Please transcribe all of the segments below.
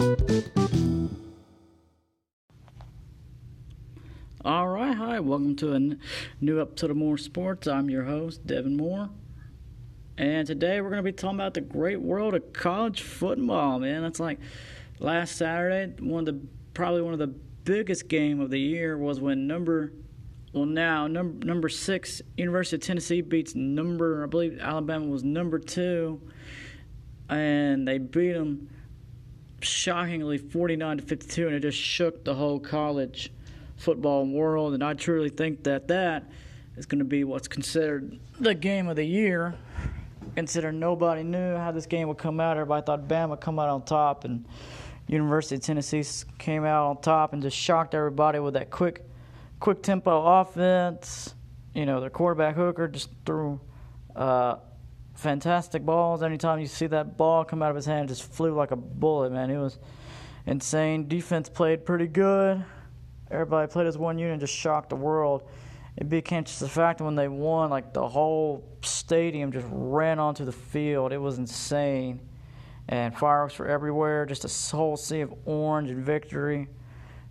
All right, hi, welcome to a new episode of More Sports. I'm your host, Devin Moore. And today we're going to be talking about the great world of college football, man. That's like last Saturday, one of the probably one of the biggest game of the year was when number well now number number 6 University of Tennessee beats number I believe Alabama was number 2 and they beat them shockingly 49 to 52 and it just shook the whole college football world, and I truly think that that is going to be what's considered the game of the year. Considering nobody knew how this game would come out, everybody thought Bama would come out on top, and University of Tennessee came out on top and just shocked everybody with that quick, quick tempo offense. You know, their quarterback Hooker just threw uh, fantastic balls. Anytime you see that ball come out of his hand, just flew like a bullet, man. It was insane. Defense played pretty good. Everybody played as one unit and just shocked the world. It became just the fact when they won, like the whole stadium just ran onto the field. It was insane. And fireworks were everywhere, just a whole sea of orange and victory.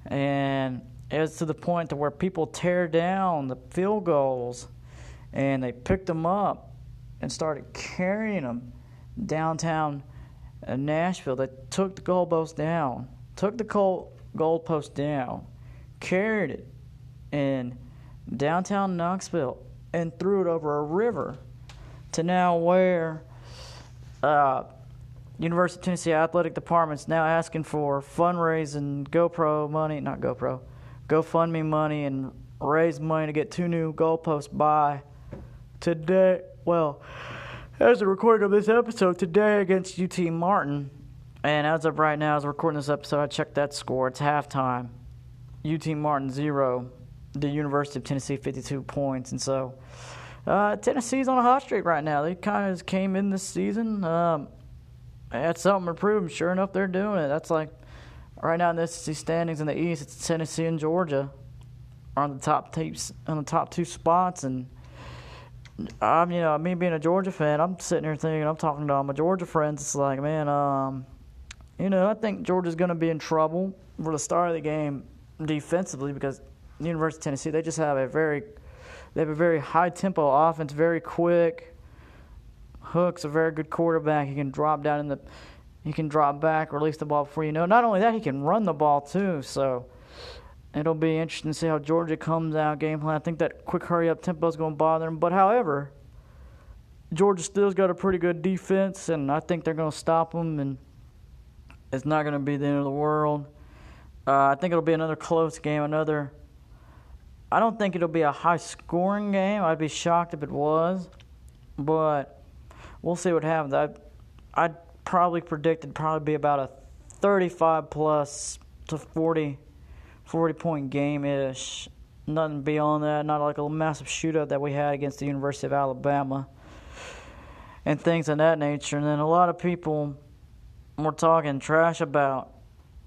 And it was to the point to where people tear down the field goals and they picked them up and started carrying them downtown Nashville. They took the goalpost down, took the goal goalpost down carried it in downtown Knoxville and threw it over a river to now where uh, University of Tennessee Athletic Department's now asking for fundraising GoPro money, not GoPro, GoFundMe money and raise money to get two new goalposts by today. Well, as a recording of this episode today against UT Martin, and as of right now, as I'm recording this episode, I checked that score. It's halftime. UT Martin zero, the University of Tennessee 52 points, and so uh, Tennessee's on a hot streak right now. They kind of came in this season, um, had something to prove. Sure enough, they're doing it. That's like right now in the SEC standings in the East, it's Tennessee and Georgia are on the top tapes on the top two spots, and I'm you know me being a Georgia fan, I'm sitting here thinking I'm talking to all my Georgia friends. It's like man, um, you know I think Georgia's going to be in trouble for the start of the game defensively because University of Tennessee they just have a very they have a very high tempo offense, very quick. Hook's a very good quarterback. He can drop down in the he can drop back, release the ball before you know. Not only that, he can run the ball too. So it'll be interesting to see how Georgia comes out game plan. I think that quick hurry up tempo is going to bother them. But however, Georgia still's got a pretty good defense, and I think they're going to stop them, and it's not going to be the end of the world. Uh, I think it'll be another close game. Another. I don't think it'll be a high scoring game. I'd be shocked if it was, but we'll see what happens. I I'd probably predict it'd probably be about a 35 plus to 40, 40 point game ish. Nothing beyond that. Not like a massive shootout that we had against the University of Alabama and things of that nature. And then a lot of people were talking trash about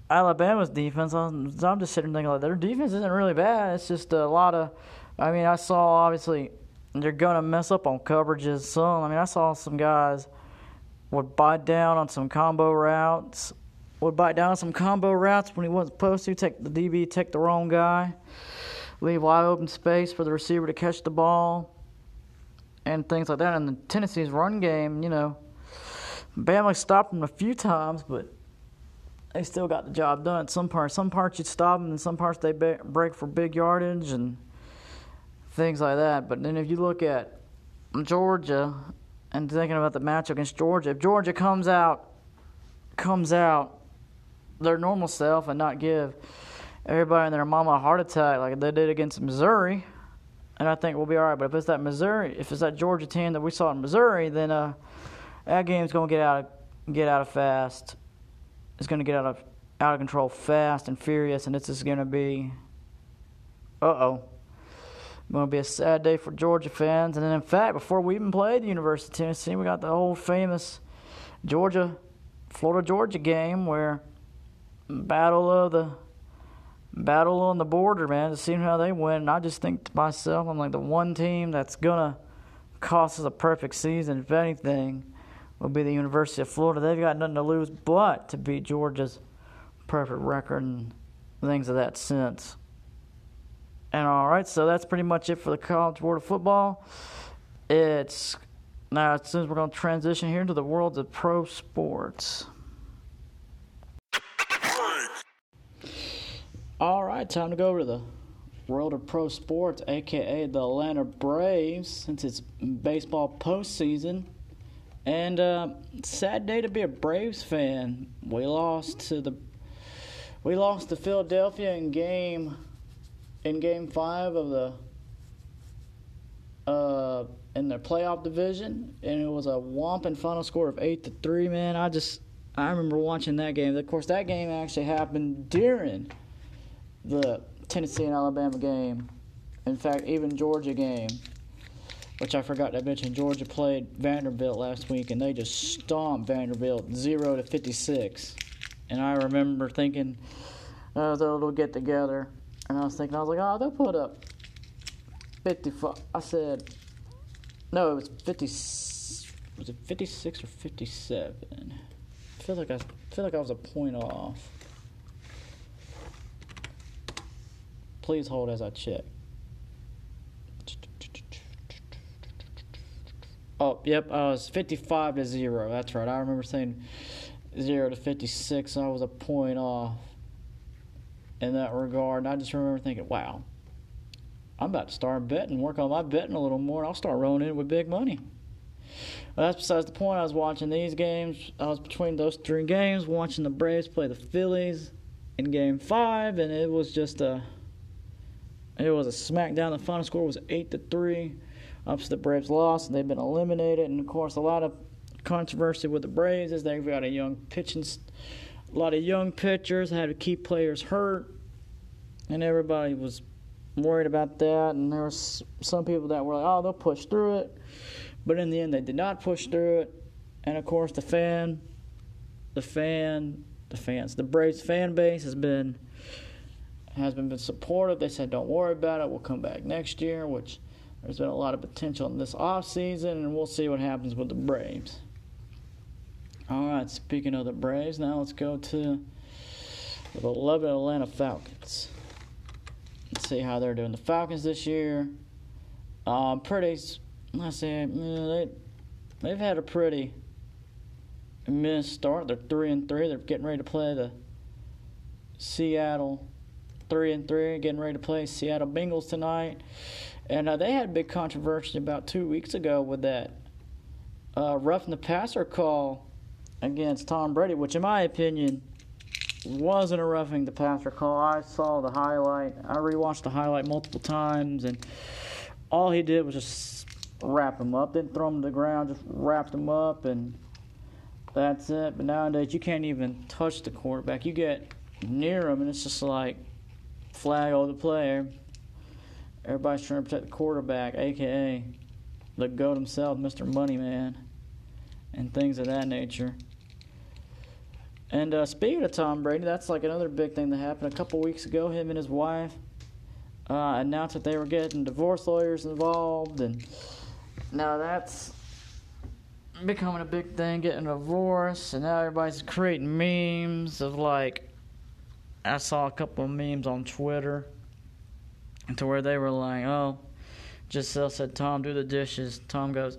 Alabama's defense, I'm, I'm just sitting there thinking like their defense isn't really bad. It's just a lot of. I mean, I saw obviously they're gonna mess up on coverages. Some. I mean, I saw some guys would bite down on some combo routes. Would bite down some combo routes when he wasn't supposed to. Take the DB, take the wrong guy, leave wide open space for the receiver to catch the ball, and things like that. And the Tennessee's run game, you know, Bama stopped them a few times, but they still got the job done. Some parts, some parts you stop them, and some parts they break for big yardage and things like that. But then if you look at Georgia and thinking about the match against Georgia, if Georgia comes out, comes out their normal self and not give everybody and their mama a heart attack like they did against Missouri, and I think we'll be all right. But if it's that Missouri, if it's that Georgia team that we saw in Missouri, then uh, that game's gonna get out of get out of fast It's to get out of out of control fast and furious, and is going to be, uh oh, going to be a sad day for Georgia fans. And then, in fact, before we even played the University of Tennessee, we got the old famous Georgia, Florida Georgia game where battle of the battle on the border, man, to see how they win. And I just think to myself, I'm like the one team that's gonna cost us a perfect season, if anything will be the University of Florida. They've got nothing to lose but to beat Georgia's perfect record and things of that sense. And all right, so that's pretty much it for the college world of football. It's now as soon as we're to transition here to the world of pro sports. All right, time to go over to the world of pro sports, aka the Atlanta Braves, since it's baseball postseason. And uh, sad day to be a Braves fan. We lost to the we lost to Philadelphia in game in game five of the uh, in their playoff division, and it was a whomping final score of eight to three. Man, I just I remember watching that game. Of course, that game actually happened during the Tennessee and Alabama game. In fact, even Georgia game, which I forgot to mention, Georgia played Vanderbilt last week, and they just stomped Vanderbilt zero to fifty six. And I remember thinking, oh, they'll get together, and I was thinking, I was like, oh, they'll put up 55. I said, no, it was 50. Was it 56 or 57? I feel like I, I feel like I was a point off. Please hold as I check. Oh, yep, uh, I was 55 to 0. That's right. I remember saying 0 to 56. I was a point off in that regard. And I just remember thinking, wow, I'm about to start betting, work on my betting a little more, and I'll start rolling in with big money. Well, that's besides the point. I was watching these games. I was between those three games, watching the Braves play the Phillies in Game Five, and it was just a, it was a smackdown. The final score was eight to three. Ups the Braves lost, and they've been eliminated. And of course, a lot of controversy with the Braves is they've got a young pitching, a lot of young pitchers, had keep players hurt, and everybody was worried about that, and there was some people that were like, "Oh, they'll push through it," but in the end, they did not push through it. And of course, the fan, the fan, the fans, the Braves fan base has been has been, been supportive. They said, "Don't worry about it. We'll come back next year," which there's been a lot of potential in this off season, and we'll see what happens with the Braves. All right, speaking of the Braves, now let's go to the beloved Atlanta Falcons. Let's see how they're doing. The Falcons this year, um, pretty. Let's say they they've had a pretty missed start. They're three and three. They're getting ready to play the Seattle three and three, getting ready to play Seattle Bengals tonight. And uh, they had a big controversy about two weeks ago with that uh, roughing the passer call against Tom Brady, which, in my opinion, wasn't a roughing the passer call. I saw the highlight. I rewatched the highlight multiple times, and all he did was just wrap him up. Didn't throw him to the ground, just wrapped him up, and that's it. But nowadays, you can't even touch the quarterback. You get near him, and it's just like flag over the player. Everybody's trying to protect the quarterback, aka the goat himself, Mr. Moneyman, and things of that nature. And uh, speaking of Tom Brady, that's like another big thing that happened a couple weeks ago. Him and his wife uh, announced that they were getting divorce lawyers involved, and now that's becoming a big thing, getting a divorce, and now everybody's creating memes of like. I saw a couple of memes on Twitter to where they were like, "Oh, Gisele said, Tom, do the dishes." Tom goes,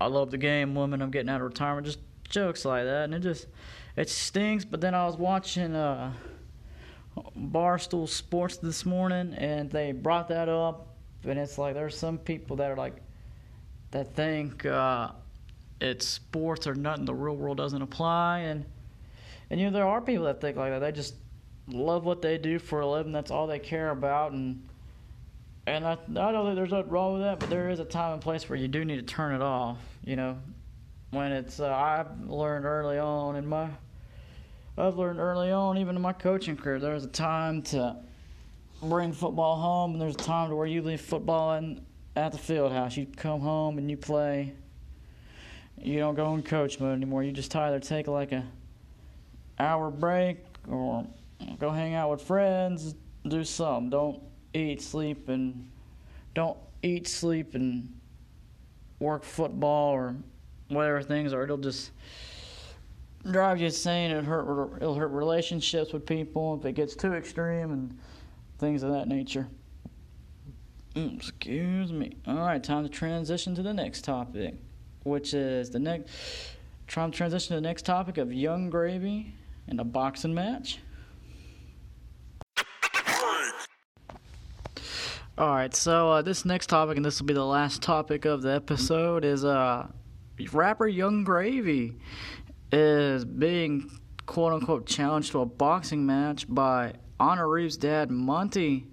"I love the game, woman. I'm getting out of retirement." Just jokes like that, and it just it stings. But then I was watching uh, Barstool Sports this morning, and they brought that up, and it's like there's some people that are like that think uh, it's sports or nothing. The real world doesn't apply, and and you know there are people that think like that. They just love what they do for a living. That's all they care about, and and I, I don't think there's nothing wrong with that, but there is a time and place where you do need to turn it off. You know, when it's uh, I've learned early on in my I've learned early on, even in my coaching career, there's a time to bring football home, and there's a time to where you leave football in, at the field house. You come home and you play. You don't go in coach mode anymore. You just either take like a hour break or go hang out with friends, do something. Don't eat, sleep, and don't eat, sleep, and work football or whatever things are. It'll just drive you insane. It hurt. It'll hurt relationships with people if it gets too extreme and things of that nature. Mm, excuse me. All right, time to transition to the next topic, which is the next. Trying to transition to the next topic of Yung Gravy and a boxing match. All right, so uh, this next topic, and this will be the last topic of the episode, is uh, rapper Yung Gravy is being quote unquote challenged to a boxing match by Honor Reeves' dad, Monty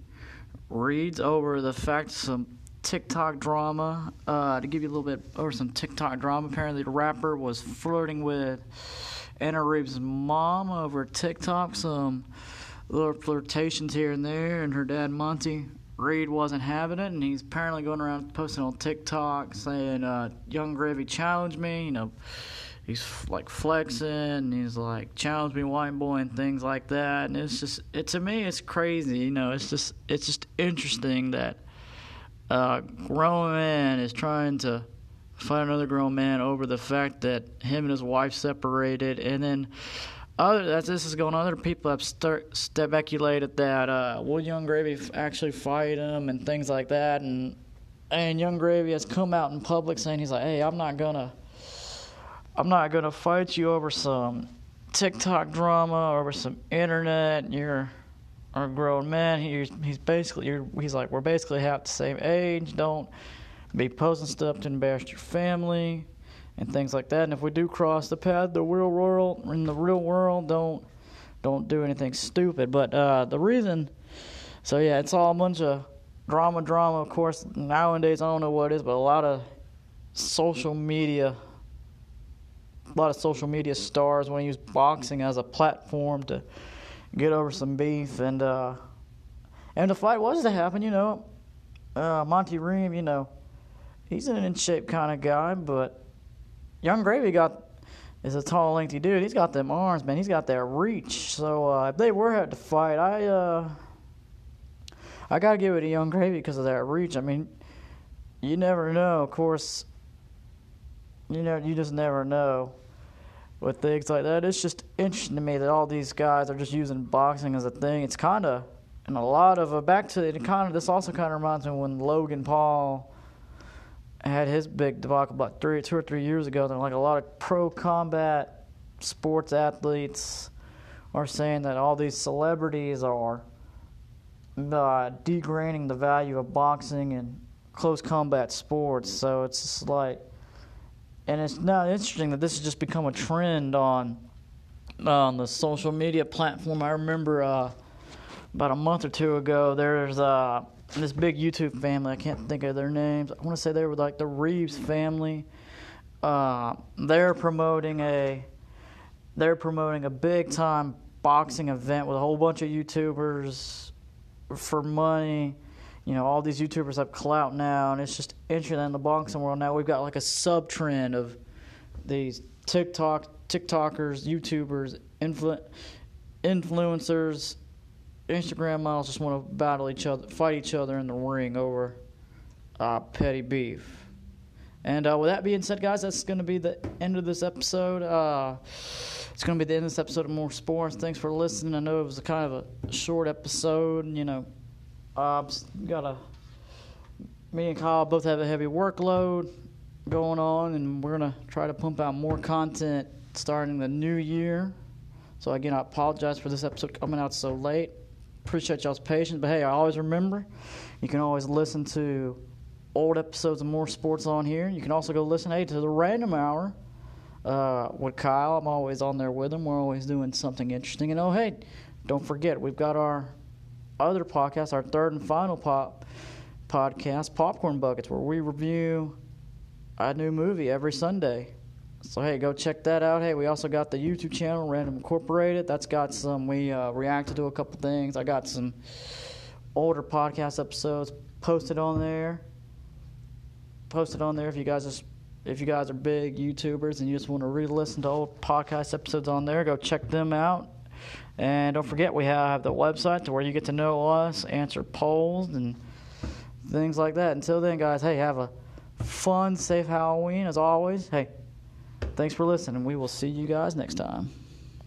Reeds, over the fact some TikTok drama. Uh, to give you a little bit over some TikTok drama, apparently the rapper was flirting with Anna Reeves' mom over TikTok. Some little flirtations here and there, and her dad Monty Reed wasn't having it, and he's apparently going around posting on TikTok saying, uh, "Yung Gravy challenged me," you know. He's like flexing, and he's like challenge me, white boy, and things like that. And it's just, it to me, it's crazy. You know, it's just, it's just interesting that a grown man is trying to fight another grown man over the fact that him and his wife separated, and then other as this is going other people have start, speculated that uh, would Yung Gravy actually fight him and things like that, and and Yung Gravy has come out in public saying he's like, hey, I'm not gonna, I'm not gonna fight you over some TikTok drama, or over some internet. You're a grown man. He's he's basically he's like we're basically half the same age. Don't be posting stuff to embarrass your family and things like that. And if we do cross the path, the real world in the real world, don't don't do anything stupid. But uh, the reason, so yeah, it's all a bunch of drama, drama. Of course, nowadays I don't know what it is, but a lot of social media, a lot of social media stars want to use boxing as a platform to get over some beef and uh, and the fight was to happen, you know. Uh, Monty Reem, you know, he's an in shape kind of guy, but Yung Gravy got is a tall, lengthy dude. He's got them arms, man. He's got that reach. So uh, if they were had to fight, I uh, I gotta give it to Yung Gravy because of that reach. I mean, you never know. Of course, you know you just never know with things like that. It's just interesting to me that all these guys are just using boxing as a thing. It's kind of and a lot of uh, back to it. Kind of this also kind of reminds me when Logan Paul had his big debacle about three, two or three years ago. They're like a lot of pro combat sports athletes are saying that all these celebrities are uh, degrading the value of boxing and close combat sports. So it's just like, and it's now interesting that this has just become a trend on on the social media platform. I remember uh, about a month or two ago, there's uh, this big YouTube family. I can't think of their names. I want to say they were like the Reeves family. Uh, they're promoting a they're promoting a big time boxing event with a whole bunch of YouTubers for money. You know, all these YouTubers have clout now, and it's just interesting in the boxing world now. We've got like a sub trend of these TikTok TikTokers, YouTubers, influ- influencers, Instagram models just want to battle each other, fight each other in the ring over uh, petty beef. And uh, with that being said, guys, that's going to be the end of this episode. Uh, it's going to be the end of this episode of More Sports. Thanks for listening. I know it was a kind of a short episode. You know, uh, got a me and Kyle both have a heavy workload going on, and we're going to try to pump out more content starting the new year. So again, I apologize for this episode coming out so late appreciate y'all's patience. But hey, I always remember you can always listen to old episodes of More Sports on here. You can also go listen hey to the Random Hour uh, with Kyle. I'm always on there with him. We're always doing something interesting. And oh hey, don't forget we've got our other podcast, our third and final pop podcast, Popcorn Buckets, where we review a new movie every Sunday. So hey, go check that out. Hey, we also got the YouTube channel Random Incorporated. That's got some. We uh, reacted to a couple things. I got some older podcast episodes posted on there. Posted on there if you guys just if you guys are big YouTubers and you just want to re-listen to old podcast episodes on there, go check them out. And don't forget, we have the website to where you get to know us, answer polls, and things like that. Until then, guys, hey, have a fun, safe Halloween as always. Hey, thanks for listening. We will see you guys next time.